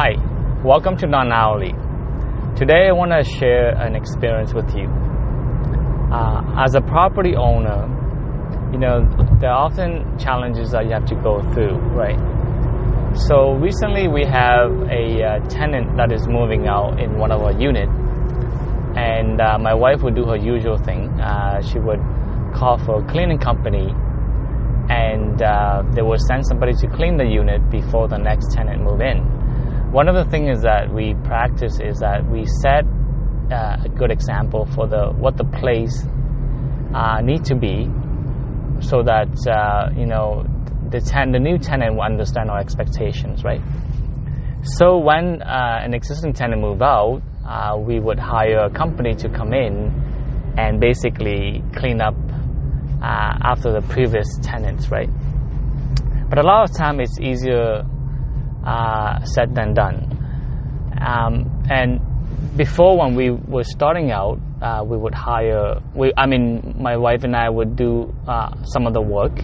Hi, welcome to Non Hourly. Today I want to share an experience with you. Uh, as a property owner, you know, there are often challenges that you have to go through, right? So recently we have a uh, tenant that is moving out in one of our units, and uh, my wife would do her usual thing. Uh, she would call for a cleaning company and uh, they will send somebody to clean the unit before the next tenant move in. One of the things that we practice is that we set uh, a good example for the what the place uh, need to be, so that uh, you know the ten, the new tenant will understand our expectations, right? So when uh, an existing tenant move out, uh, we would hire a company to come in and basically clean up uh, after the previous tenants, right? But a lot of time it's easier uh, said than done. Um, and before, when we were starting out, uh, we would hire. We, I mean, my wife and I would do uh, some of the work,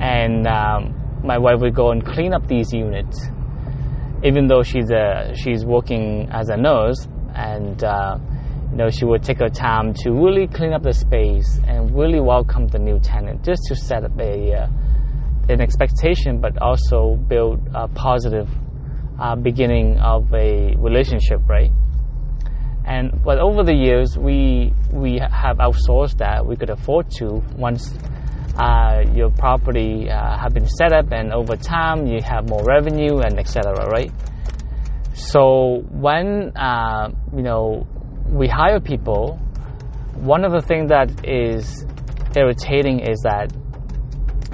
and um, my wife would go and clean up these units. Even though she's a she's working as a nurse and uh, you know, she would take her time to really clean up the space and really welcome the new tenant, just to set up a uh, an expectation, but also build a positive uh, beginning of a relationship, right? And but over the years, we we have outsourced that. We could afford to once uh, your property uh, have been set up, and over time you have more revenue and etc. Right? So when uh, you know we hire people, one of the things that is irritating is that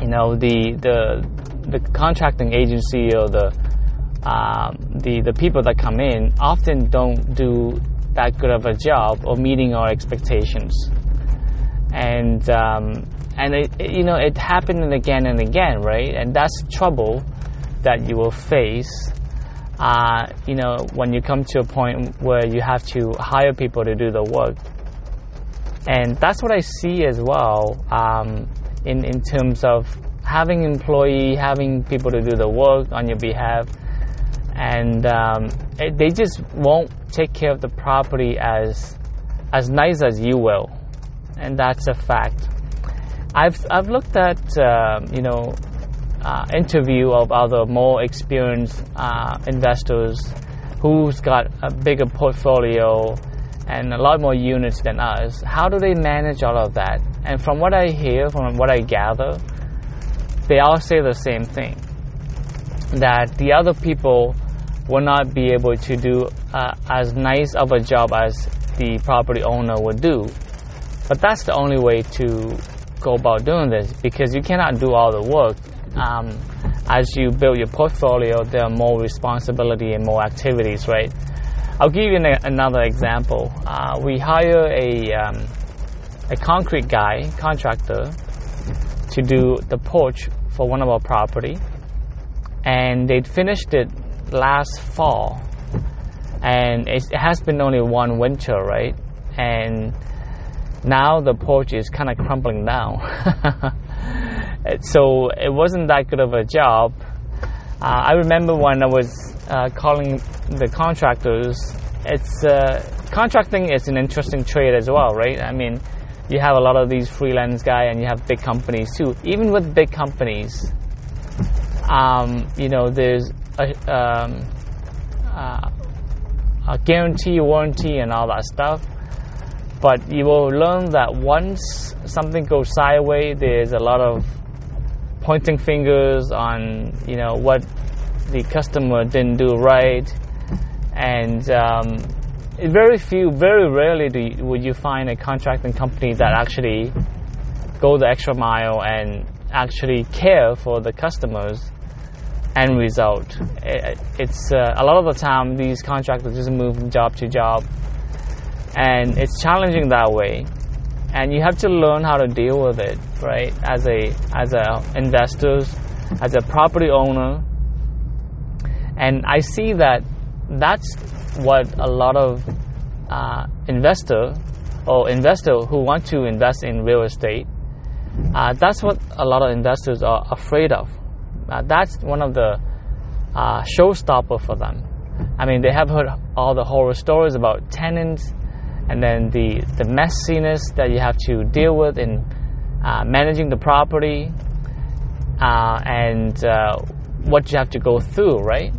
you know the the the contracting agency or the um, the the people that come in often don't do that good of a job of meeting our expectations, and um, and it, it, you know it happened again and again, right? And that's trouble that you will face uh, you know, when you come to a point where you have to hire people to do the work. And that's what I see as well um, in, in terms of having employee, having people to do the work on your behalf. And um, it, they just won't take care of the property as, as nice as you will. And that's a fact. I've, I've looked at, uh, you know, uh, interview of other more experienced uh, investors who's got a bigger portfolio and a lot more units than us. How do they manage all of that? And from what I hear, from what I gather, they all say the same thing that the other people will not be able to do uh, as nice of a job as the property owner would do. But that's the only way to go about doing this because you cannot do all the work um, as you build your portfolio, there are more responsibility and more activities, right? I'll give you an, another example. Uh, we hire a, um, a concrete guy, contractor, to do the porch for one of our property, and they finished it last fall, and it has been only one winter, right? And now the porch is kind of crumbling down. so it wasn't that good of a job. Uh, I remember when I was uh, calling the contractors. It's uh, contracting is an interesting trade as well, right? I mean, you have a lot of these freelance guy, and you have big companies too. Even with big companies, um, you know, there's a, um, uh, a guarantee, warranty, and all that stuff. But you will learn that once something goes sideways, there's a lot of pointing fingers on you know what the customer didn't do right, and um, very few, very rarely do you, would you find a contracting company that actually go the extra mile and actually care for the customers end result. It, it's uh, a lot of the time these contractors just move from job to job, and it's challenging that way and you have to learn how to deal with it right? As a as a investors as a property owner. And i see that that's what a lot of uh, investor or investor who want to invest in real estate uh, that's what a lot of investors are afraid of. Uh, that's one of the uh, showstopper for them. I mean, they have heard all the horror stories about tenants and then the, the messiness that you have to deal with in uh, managing the property uh, and uh, what you have to go through, right?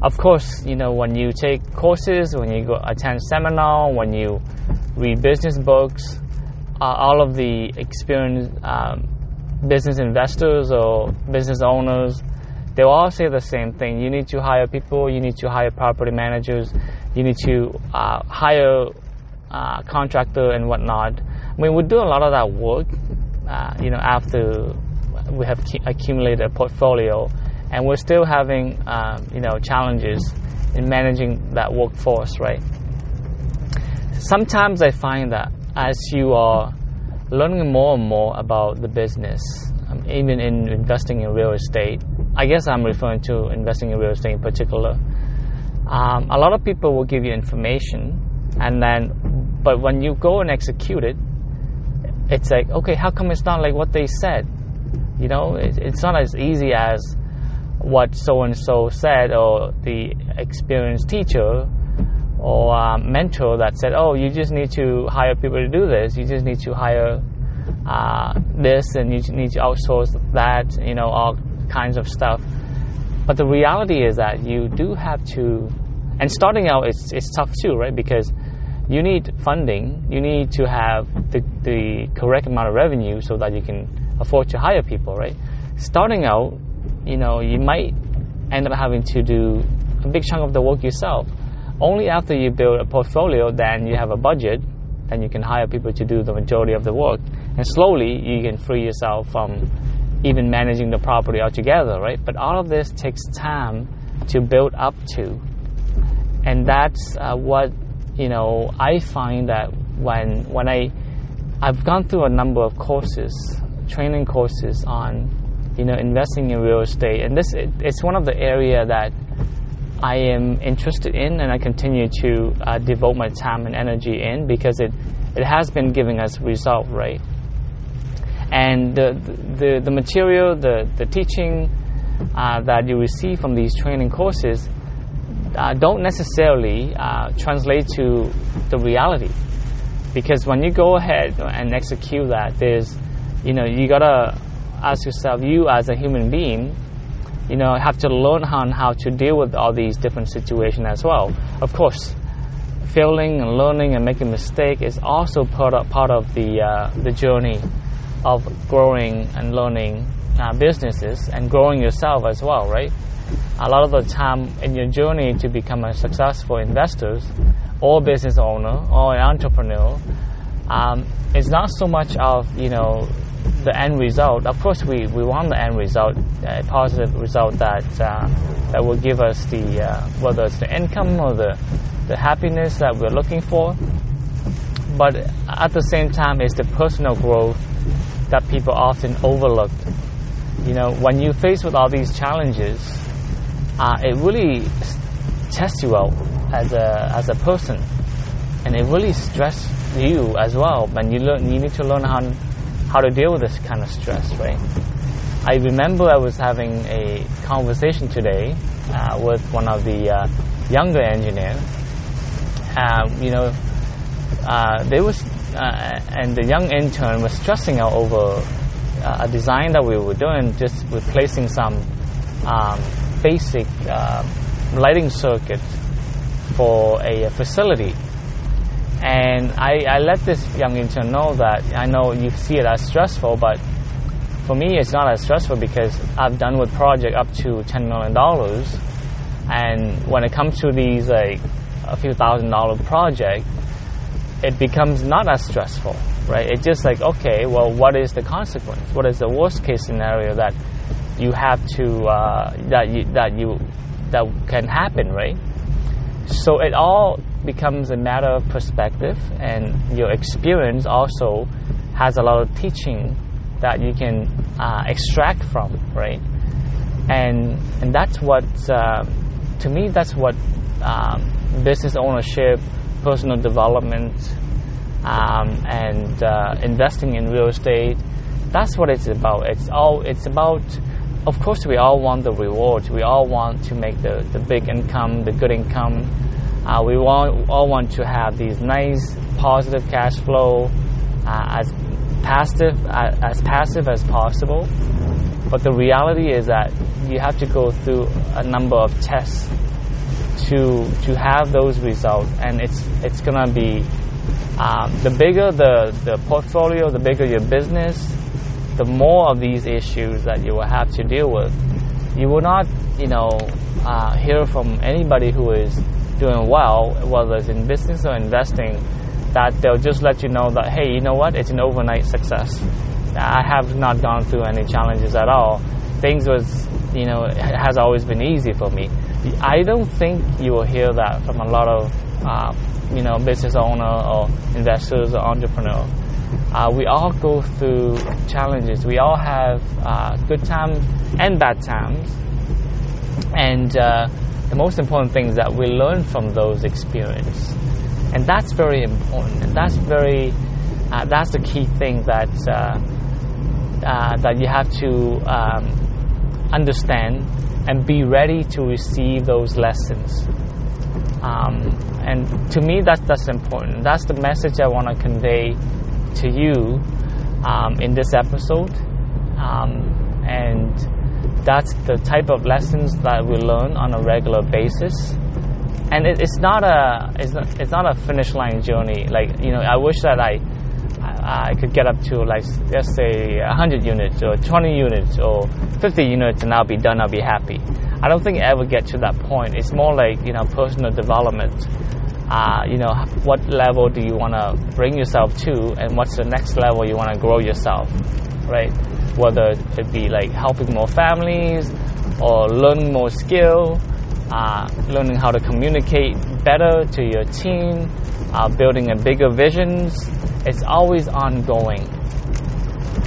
Of course, you know, when you take courses, when you go attend seminar, when you read business books, uh, all of the experienced um, business investors or business owners, they all say the same thing. You need to hire people, you need to hire property managers, you need to uh, hire uh, contractor and whatnot. I mean, we do a lot of that work, uh, you know, after we have accumulated a portfolio, and we're still having, um, you know, challenges in managing that workforce, right? Sometimes I find that as you are learning more and more about the business, um, even in investing in real estate, I guess I'm referring to investing in real estate in particular. Um, a lot of people will give you information, and then, but when you go and execute it, it's like, okay, how come it's not like what they said? You know, it's not as easy as what so and so said, or the experienced teacher or um, mentor that said, "Oh, you just need to hire people to do this. You just need to hire uh, this, and you need to outsource that. You know, all kinds of stuff." But the reality is that you do have to, and starting out it's it's tough too, right? Because you need funding. You need to have the, the correct amount of revenue so that you can afford to hire people, right? Starting out, you know, you might end up having to do a big chunk of the work yourself only after you build a portfolio, then you have a budget, then you can hire people to do the majority of the work. And slowly you can free yourself from even managing the property altogether, right? But all of this takes time to build up to. And that's uh, what, you know, I find that when, when I, I've gone through a number of courses, training courses on, you know, investing in real estate. And this, it, it's one of the area that I am interested in and I continue to uh, devote my time and energy in because it, it has been giving us result, right? And the, the, the material, the, the teaching uh, that you receive from these training courses uh, don't necessarily uh, translate to the reality. Because when you go ahead and execute that, there's, you know, you gotta ask yourself, you as a human being, you know, have to learn on how to deal with all these different situations as well. Of course, failing and learning and making mistake is also part of, part of the uh, the journey of growing and learning uh, businesses and growing yourself as well, right? A lot of the time in your journey to become a successful investor or business owner or an entrepreneur, um, it's not so much of you know the end result. Of course, we, we want the end result, a positive result that uh, that will give us the uh, whether it's the income or the the happiness that we're looking for. But at the same time, it's the personal growth that people often overlook. You know, when you face with all these challenges, uh, it really tests you out as a as a person, and it really stresses you as well. When you learn, you need to learn how how to deal with this kind of stress, right? I remember I was having a conversation today uh, with one of the uh, younger engineers. Um, you know, uh, they was uh, and the young intern was stressing out over a design that we were doing, just replacing some um, basic uh, lighting circuit for a facility. And I, I let this young intern know that I know you see it as stressful, but for me it's not as stressful because I've done with project up to ten million dollars, and when it comes to these like a few thousand dollar project, it becomes not as stressful, right? It's just like okay, well, what is the consequence? What is the worst case scenario that you have to uh, that you that you that can happen, right? So it all becomes a matter of perspective, and your experience also has a lot of teaching that you can uh, extract from, right? And and that's what uh, to me that's what um, business ownership, personal development, um, and uh, investing in real estate. That's what it's about. It's all it's about of course, we all want the rewards. We all want to make the, the big income, the good income. Uh, we want, all want to have these nice, positive cash flow, uh, as passive uh, as passive as possible. But the reality is that you have to go through a number of tests to to have those results, and it's it's gonna be um, the bigger the the portfolio, the bigger your business, the more of these issues that you will have to deal with. You will not, you know, uh, hear from anybody who is doing well, whether it's in business or investing, that they'll just let you know that, hey, you know what, it's an overnight success. I have not gone through any challenges at all. Things was, you know, has always been easy for me. I don't think you will hear that from a lot of, uh, you know, business owner or investors or entrepreneurs uh, we all go through challenges. We all have uh, good times and bad times. And uh, the most important thing is that we learn from those experiences. And that's very important. And that's very, uh, that's the key thing that, uh, that you have to um, understand and be ready to receive those lessons. Um, and to me, that's, that's important. That's the message I want to convey to you um, in this episode. Um, and that's the type of lessons that we learn on a regular basis. And it, it's not a it's not, it's not a finish line journey. Like you know, I wish that I I could get up to like let's say 100 units or 20 units or 50 units and I'll be done. I'll be happy. I don't think I ever get to that point. It's more like you know personal development uh, you know, what level do you want to bring yourself to, and what's the next level you want to grow yourself, right? Whether it be like helping more families or learn more skill, uh, learning how to communicate better to your team, uh, building a bigger visions. It's always ongoing,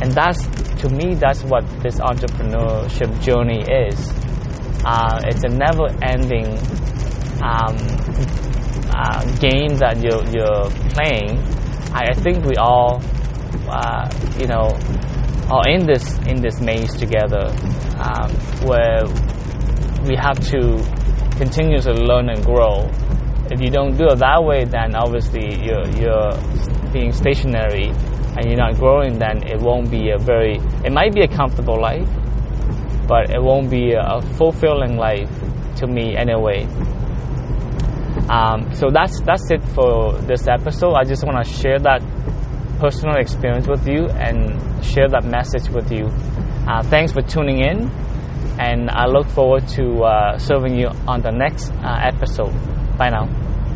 and that's to me that's what this entrepreneurship journey is. Uh, it's a never-ending um, uh, game that you're, you're playing, I, I think we all, uh, you know, are in this in this maze together, um, where we have to continuously learn and grow. If you don't do it that way, then obviously you're, you're being stationary and you're not growing. Then it won't be a very. It might be a comfortable life, but it won't be a fulfilling life to me anyway. Um, so that's that's it for this episode. I just want to share that personal experience with you and share that message with you. Uh, thanks for tuning in, and I look forward to uh, serving you on the next uh, episode. Bye now.